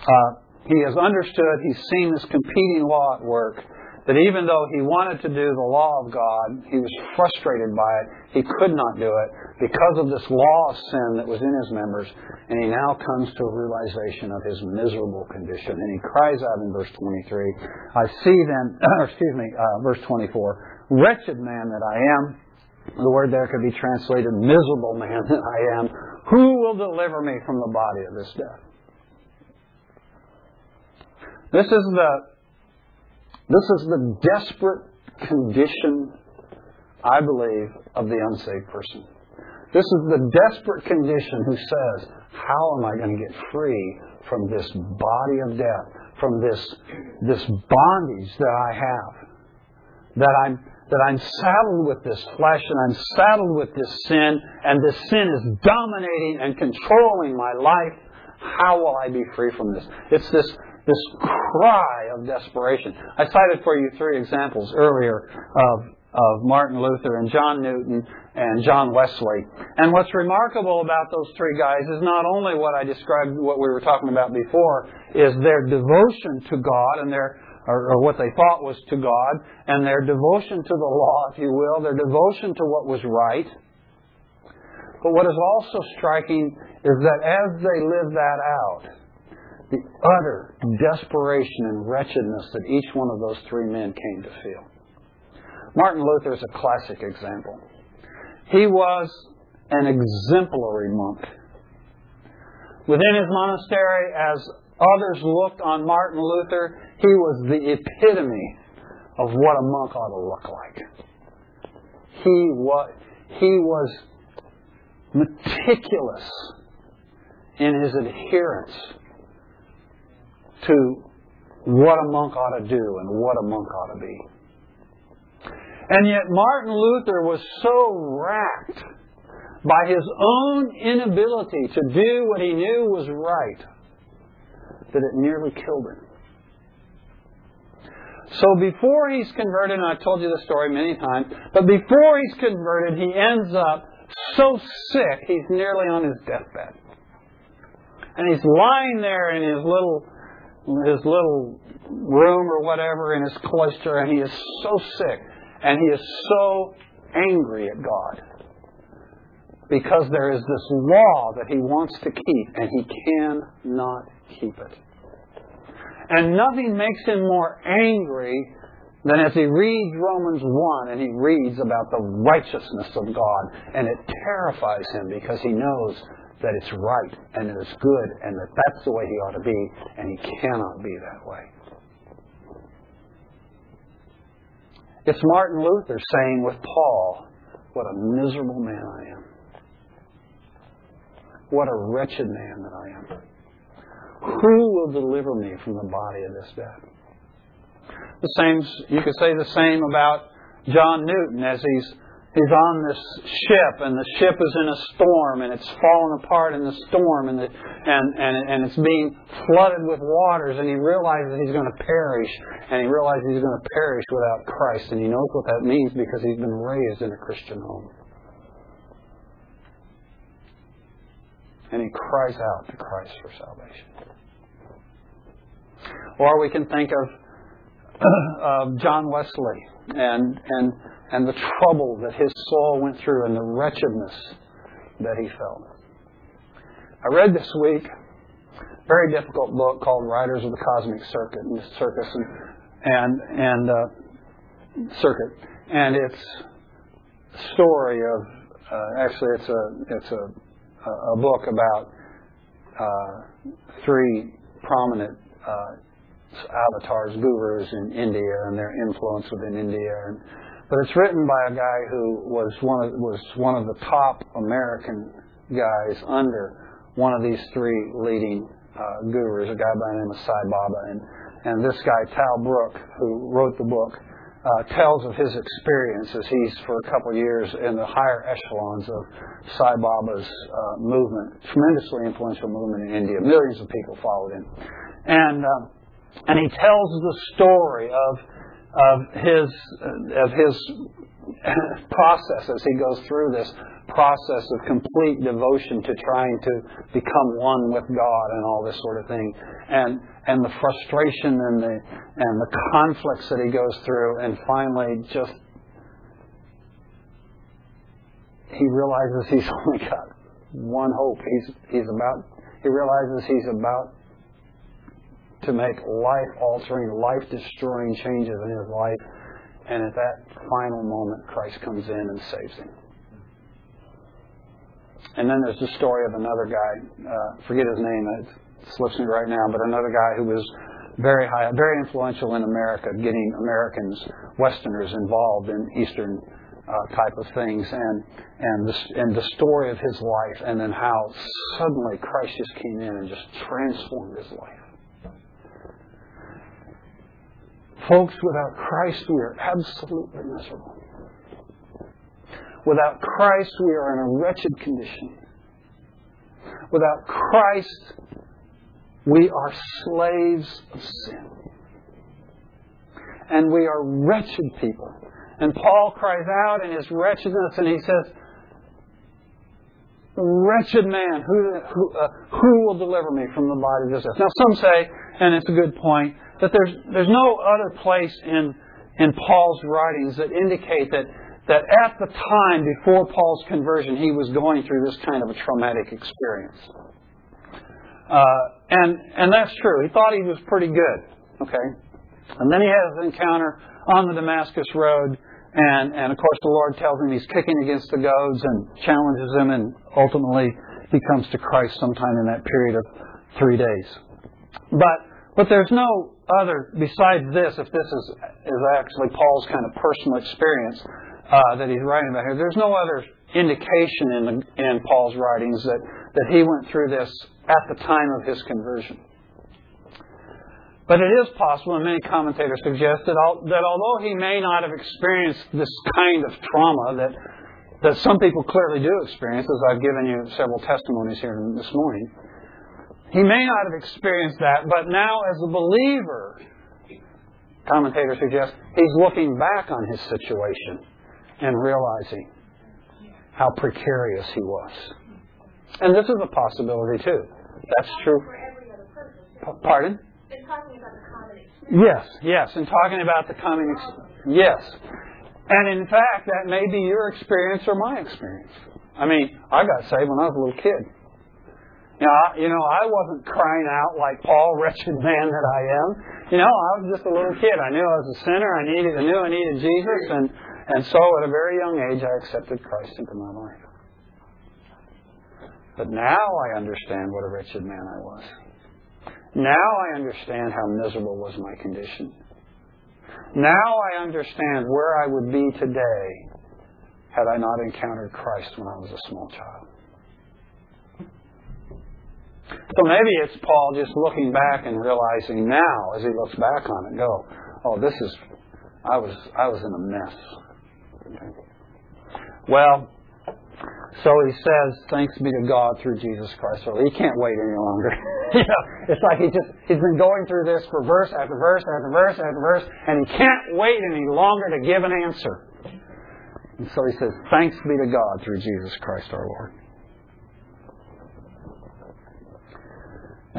uh, he has understood. He's seen this competing law at work. That even though he wanted to do the law of God, he was frustrated by it. He could not do it because of this law of sin that was in his members. And he now comes to a realization of his miserable condition. And he cries out in verse 23, I see then, excuse me, uh, verse 24, wretched man that I am. The word there could be translated miserable man that I am. Who will deliver me from the body of this death? This is the this is the desperate condition, I believe, of the unsaved person. This is the desperate condition who says, How am I going to get free from this body of death, from this, this bondage that I have? That I'm that I'm saddled with this flesh and I'm saddled with this sin, and this sin is dominating and controlling my life. How will I be free from this? It's this, this cry of desperation. I cited for you three examples earlier of, of Martin Luther and John Newton and John Wesley. And what's remarkable about those three guys is not only what I described, what we were talking about before, is their devotion to God and their or, or, what they thought was to God, and their devotion to the law, if you will, their devotion to what was right. But what is also striking is that as they live that out, the utter desperation and wretchedness that each one of those three men came to feel. Martin Luther is a classic example. He was an exemplary monk. Within his monastery, as others looked on Martin Luther, he was the epitome of what a monk ought to look like. He was, he was meticulous in his adherence to what a monk ought to do and what a monk ought to be. And yet Martin Luther was so racked by his own inability to do what he knew was right that it nearly killed him. So before he's converted, and I've told you the story many times, but before he's converted, he ends up so sick he's nearly on his deathbed. And he's lying there in his little his little room or whatever in his cloister, and he is so sick, and he is so angry at God because there is this law that he wants to keep, and he cannot keep it. And nothing makes him more angry than as he reads Romans 1 and he reads about the righteousness of God. And it terrifies him because he knows that it's right and that it's good and that that's the way he ought to be, and he cannot be that way. It's Martin Luther saying with Paul, What a miserable man I am. what a wretched man that I am. Who will deliver me from the body of this death? The same, you could say the same about John Newton as he's he's on this ship and the ship is in a storm and it's falling apart in the storm and the, and, and and it's being flooded with waters and he realizes he's going to perish and he realizes he's going to perish without Christ and he knows what that means because he's been raised in a Christian home. And he cries out to Christ for salvation. Or we can think of of John Wesley and and and the trouble that his soul went through and the wretchedness that he felt. I read this week a very difficult book called Riders of the Cosmic Circuit and Circus and and, and uh, Circuit, and it's a story of uh, actually it's a it's a a book about uh, three prominent uh, avatars, gurus in India and their influence within India. But it's written by a guy who was one of, was one of the top American guys under one of these three leading uh, gurus, a guy by the name of Sai Baba. And, and this guy, Tal Brooke, who wrote the book, uh, tells of his experiences. He's for a couple of years in the higher echelons of Sai Baba's uh, movement, tremendously influential movement in India. Millions of people followed him. And uh, and he tells the story of of his of his process as he goes through this process of complete devotion to trying to become one with God and all this sort of thing, and and the frustration and the and the conflicts that he goes through, and finally just he realizes he's only got one hope. He's he's about he realizes he's about to make life altering, life destroying changes in his life. And at that final moment, Christ comes in and saves him. And then there's the story of another guy, uh, forget his name, it slips me right now, but another guy who was very high, very influential in America, getting Americans, Westerners involved in Eastern uh, type of things, and and the, and the story of his life, and then how suddenly Christ just came in and just transformed his life. Folks, without Christ, we are absolutely miserable. Without Christ, we are in a wretched condition. Without Christ, we are slaves of sin. And we are wretched people. And Paul cries out in his wretchedness and he says, Wretched man, who, who, uh, who will deliver me from the body of this earth? Now, some say, and it's a good point, that there's, there's no other place in, in Paul's writings that indicate that, that at the time before Paul's conversion, he was going through this kind of a traumatic experience. Uh, and, and that's true. He thought he was pretty good. Okay? And then he has an encounter on the Damascus Road, and, and of course the Lord tells him he's kicking against the goads and challenges him, and ultimately he comes to Christ sometime in that period of three days. But but there's no other, besides this, if this is, is actually Paul's kind of personal experience uh, that he's writing about here, there's no other indication in, the, in Paul's writings that, that he went through this at the time of his conversion. But it is possible, and many commentators suggest that, all, that although he may not have experienced this kind of trauma that, that some people clearly do experience, as I've given you several testimonies here this morning, he may not have experienced that, but now as a believer, commentators suggest, he's looking back on his situation and realizing how precarious he was. And this is a possibility too. That's true. Pardon? Yes, yes, and talking about the coming. Yes. And in fact, that may be your experience or my experience. I mean, I got saved when I was a little kid. I, you know, I wasn't crying out like Paul, wretched man that I am. You know, I was just a little kid. I knew I was a sinner. I needed, I knew I needed Jesus, and and so at a very young age, I accepted Christ into my life. But now I understand what a wretched man I was. Now I understand how miserable was my condition. Now I understand where I would be today had I not encountered Christ when I was a small child. So maybe it's Paul just looking back and realizing now, as he looks back on it, go, "Oh, this is, I was, I was in a mess." Okay. Well, so he says, "Thanks be to God through Jesus Christ." So he can't wait any longer. you know, it's like he just he's been going through this for verse after verse after verse after verse, and he can't wait any longer to give an answer. And so he says, "Thanks be to God through Jesus Christ our Lord."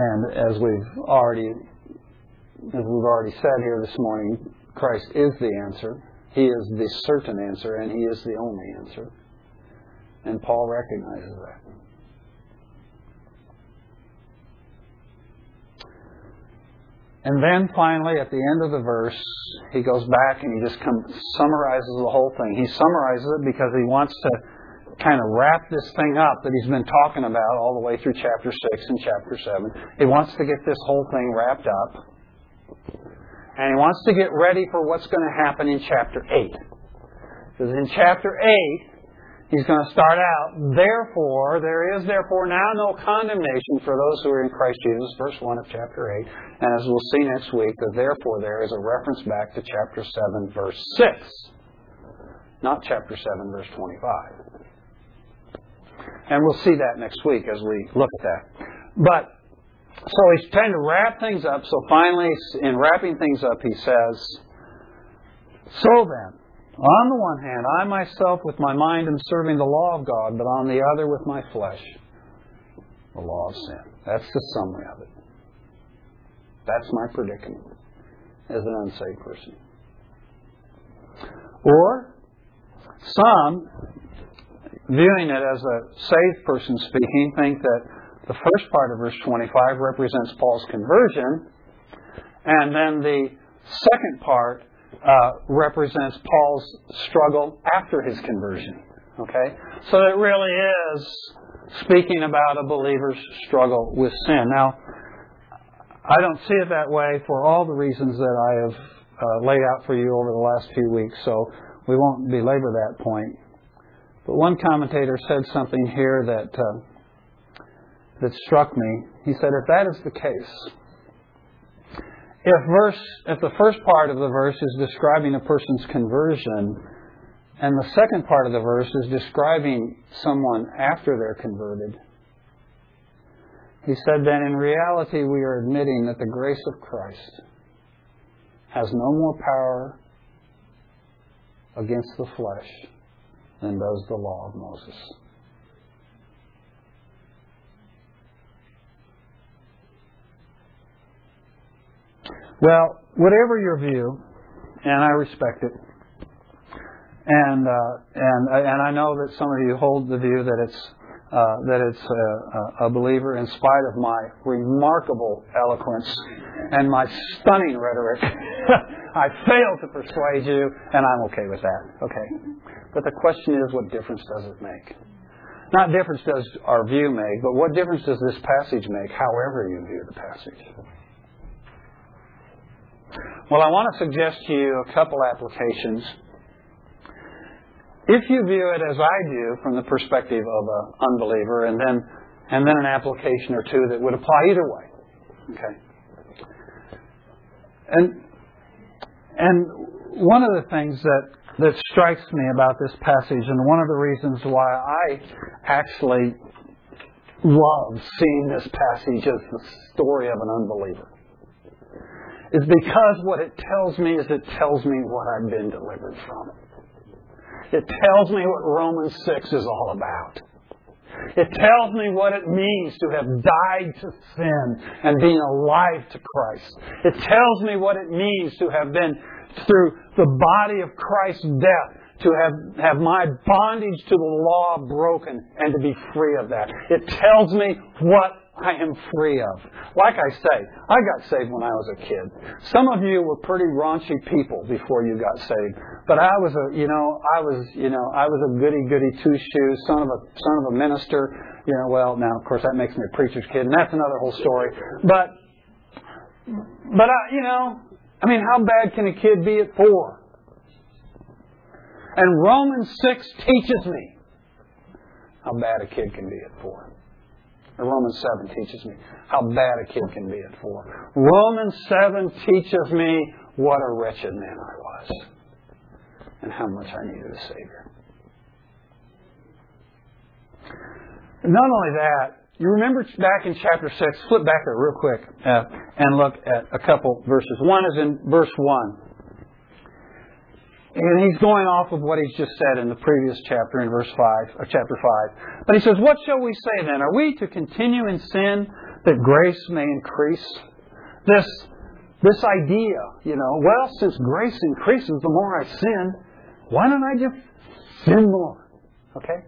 And as we've already as we've already said here this morning, Christ is the answer. He is the certain answer, and He is the only answer. And Paul recognizes that. And then finally, at the end of the verse, he goes back and he just summarizes the whole thing. He summarizes it because he wants to kind of wrap this thing up that he's been talking about all the way through chapter 6 and chapter 7. He wants to get this whole thing wrapped up. And he wants to get ready for what's going to happen in chapter 8. Because in chapter 8, He's going to start out, therefore, there is therefore now no condemnation for those who are in Christ Jesus, verse 1 of chapter 8. And as we'll see next week, the therefore there is a reference back to chapter 7, verse 6. Not chapter 7, verse 25. And we'll see that next week as we look at that. But, so he's trying to wrap things up. So finally, in wrapping things up, he says, So then, on the one hand, I myself with my mind am serving the law of God, but on the other with my flesh, the law of sin. That's the summary of it. That's my predicament as an unsaved person. Or some, viewing it as a saved person speaking, think that the first part of verse 25 represents Paul's conversion, and then the second part uh, represents Paul's struggle after his conversion. Okay? So it really is speaking about a believer's struggle with sin. Now, I don't see it that way for all the reasons that I have uh, laid out for you over the last few weeks, so we won't belabor that point. But one commentator said something here that uh, that struck me. He said, if that is the case, if verse if the first part of the verse is describing a person's conversion and the second part of the verse is describing someone after they're converted he said that in reality we are admitting that the grace of Christ has no more power against the flesh than does the law of Moses. Well, whatever your view, and I respect it, and uh, and and I know that some of you hold the view that it's uh, that it's a, a, believer in spite of my remarkable eloquence and my stunning rhetoric. I fail to persuade you, and I'm okay with that. Okay, but the question is, what difference does it make? Not difference does our view make, but what difference does this passage make, however you view the passage? Well, I want to suggest to you a couple applications. If you view it as I do from the perspective of an unbeliever, and then and then an application or two that would apply either way. Okay. And and one of the things that that strikes me about this passage, and one of the reasons why I actually love seeing this passage as the story of an unbeliever is because what it tells me is it tells me what I've been delivered from. It tells me what Romans 6 is all about. It tells me what it means to have died to sin and being alive to Christ. It tells me what it means to have been through the body of Christ's death to have, have my bondage to the law broken and to be free of that. It tells me what I am free of. Like I say, I got saved when I was a kid. Some of you were pretty raunchy people before you got saved. But I was a, you know, I was, you know, I was a goody goody two shoes, son of a son of a minister. You know, well, now of course that makes me a preacher's kid, and that's another whole story. But, but I, you know, I mean, how bad can a kid be at four? And Romans six teaches me how bad a kid can be at four. And Romans 7 teaches me how bad a kid can be at four. Romans 7 teaches me what a wretched man I was and how much I needed a Savior. Not only that, you remember back in chapter 6, flip back there real quick uh, and look at a couple verses. One is in verse 1. And he's going off of what he's just said in the previous chapter in verse 5, or chapter 5. But he says, What shall we say then? Are we to continue in sin that grace may increase? This, this idea, you know, well, since grace increases the more I sin, why don't I just sin more? Okay?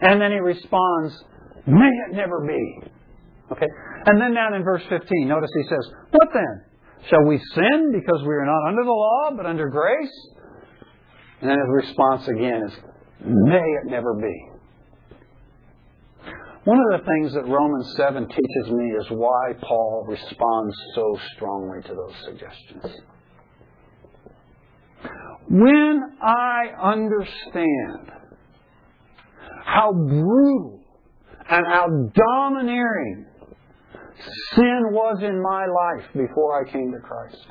And then he responds, May it never be. Okay? And then down in verse 15, notice he says, What then? Shall we sin because we are not under the law, but under grace? And then his response again is, May it never be. One of the things that Romans 7 teaches me is why Paul responds so strongly to those suggestions. When I understand how brutal and how domineering sin was in my life before I came to Christ,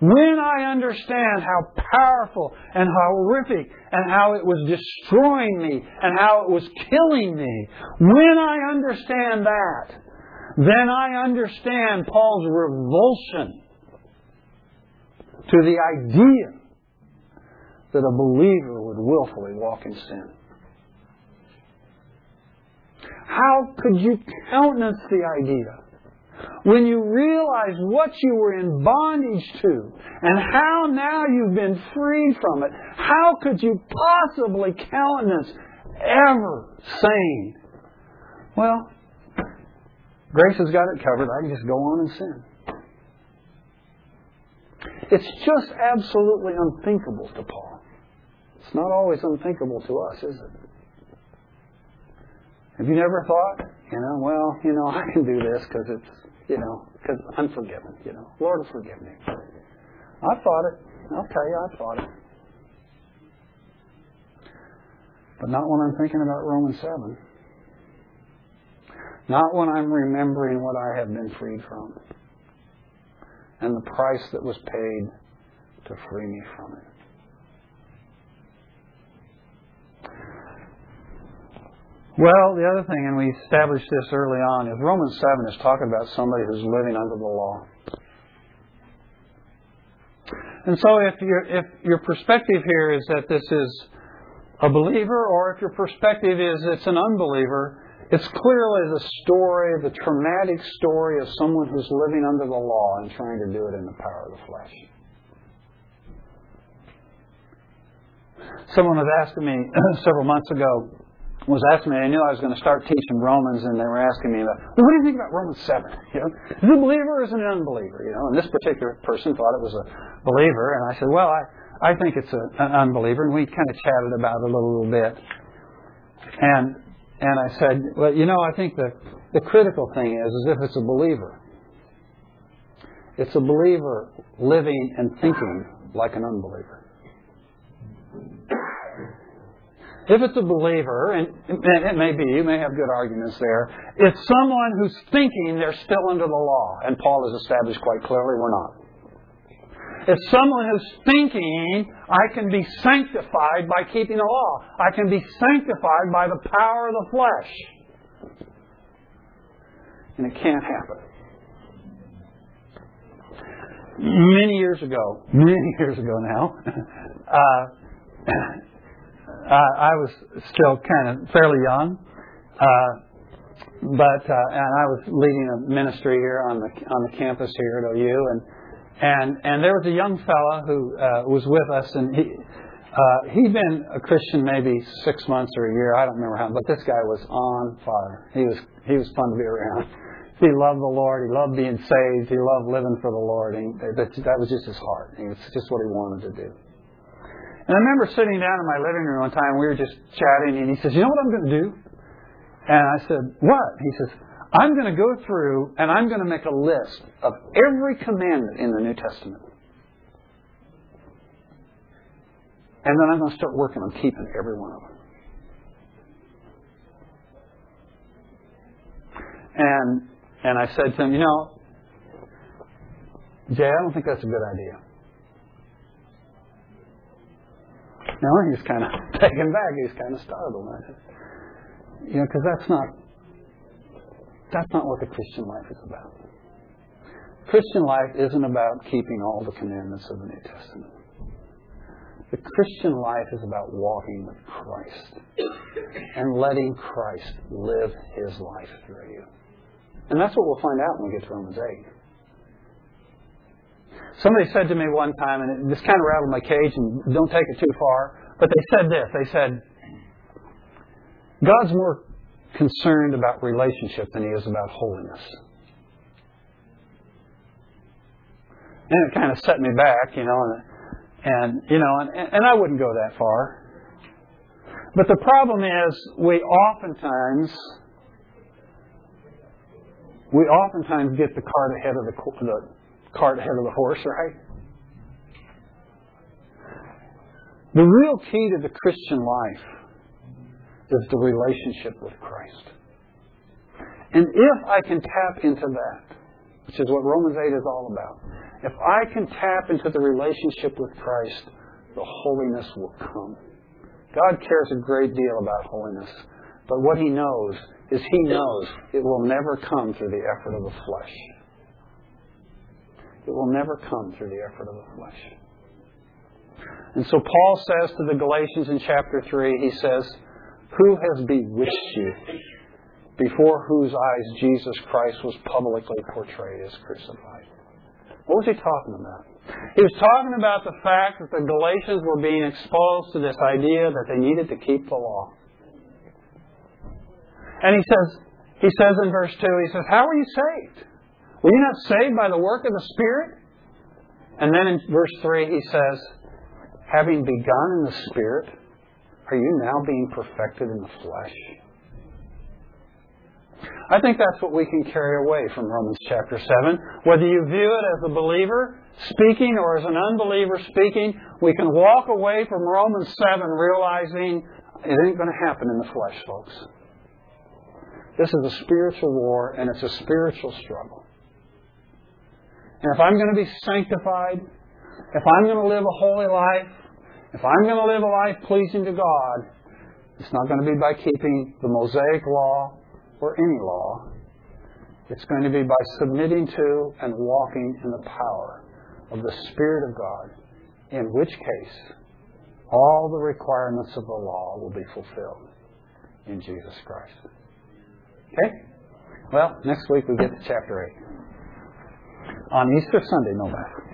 when I understand how powerful and horrific and how it was destroying me and how it was killing me, when I understand that, then I understand Paul's revulsion to the idea that a believer would willfully walk in sin. How could you countenance the idea when you realize what you were in bondage to and how now you've been freed from it, how could you possibly countenance ever saying, well, grace has got it covered, I can just go on and sin? It's just absolutely unthinkable to Paul. It's not always unthinkable to us, is it? Have you never thought, you know, well, you know, I can do this because it's you know, because I'm forgiven, you know. Lord forgive me. I thought it. I'll tell you, I thought it. But not when I'm thinking about Romans 7. Not when I'm remembering what I have been freed from and the price that was paid to free me from it. Well, the other thing, and we established this early on, is Romans 7 is talking about somebody who's living under the law. And so if your, if your perspective here is that this is a believer, or if your perspective is it's an unbeliever, it's clearly the story, the traumatic story of someone who's living under the law and trying to do it in the power of the flesh. Someone was asking me several months ago, was asking me, I knew I was going to start teaching Romans, and they were asking me about, well, what do you think about Romans 7? You know, is it a believer or is it an unbeliever? You know, and this particular person thought it was a believer, and I said, well, I, I think it's a, an unbeliever, and we kind of chatted about it a little, little bit. And, and I said, well, you know, I think the, the critical thing is, is if it's a believer, it's a believer living and thinking like an unbeliever. If it's a believer, and it may be, you may have good arguments there, it's someone who's thinking they're still under the law, and Paul has established quite clearly we're not. It's someone who's thinking, I can be sanctified by keeping the law. I can be sanctified by the power of the flesh. And it can't happen. Many years ago, many years ago now, uh, uh, I was still kind of fairly young, uh, but uh, and I was leading a ministry here on the on the campus here at OU, and and and there was a young fella who uh, was with us, and he uh, he'd been a Christian maybe six months or a year, I don't remember how, but this guy was on fire. He was he was fun to be around. He loved the Lord. He loved being saved. He loved living for the Lord. And that, that was just his heart. It's just what he wanted to do. And I remember sitting down in my living room one time, we were just chatting, and he says, You know what I'm going to do? And I said, What? He says, I'm going to go through and I'm going to make a list of every commandment in the New Testament. And then I'm going to start working on keeping every one of them. And and I said to him, you know, Jay, I don't think that's a good idea. No, he's kind of taken back. He's kind of startled. I said, you know, because that's not that's not what the Christian life is about. Christian life isn't about keeping all the commandments of the New Testament. The Christian life is about walking with Christ and letting Christ live his life through you. And that's what we'll find out when we get to Romans 8. Somebody said to me one time, and this kind of rattled my cage, and don't take it too far, but they said this. They said, God's more concerned about relationship than he is about holiness. And it kind of set me back, you know, and, and you know, and, and I wouldn't go that far. But the problem is, we oftentimes, we oftentimes get the cart ahead of the, the cart ahead of the horse, right? The real key to the Christian life is the relationship with Christ. And if I can tap into that, which is what Romans 8 is all about, if I can tap into the relationship with Christ, the holiness will come. God cares a great deal about holiness, but what He knows is He knows it will never come through the effort of the flesh. It will never come through the effort of the flesh. And so Paul says to the Galatians in chapter 3, he says, Who has bewitched you, before whose eyes Jesus Christ was publicly portrayed as crucified? What was he talking about? He was talking about the fact that the Galatians were being exposed to this idea that they needed to keep the law. And he says, he says in verse 2, he says, How are you saved? Were you not saved by the work of the Spirit? And then in verse 3, he says, Having begun in the Spirit, are you now being perfected in the flesh? I think that's what we can carry away from Romans chapter 7. Whether you view it as a believer speaking or as an unbeliever speaking, we can walk away from Romans 7 realizing it ain't going to happen in the flesh, folks. This is a spiritual war and it's a spiritual struggle. And if I'm going to be sanctified, if I'm going to live a holy life, if I'm going to live a life pleasing to God, it's not going to be by keeping the Mosaic law or any law. It's going to be by submitting to and walking in the power of the Spirit of God, in which case all the requirements of the law will be fulfilled in Jesus Christ. Okay? Well, next week we get to chapter 8. On Easter Sunday, no matter.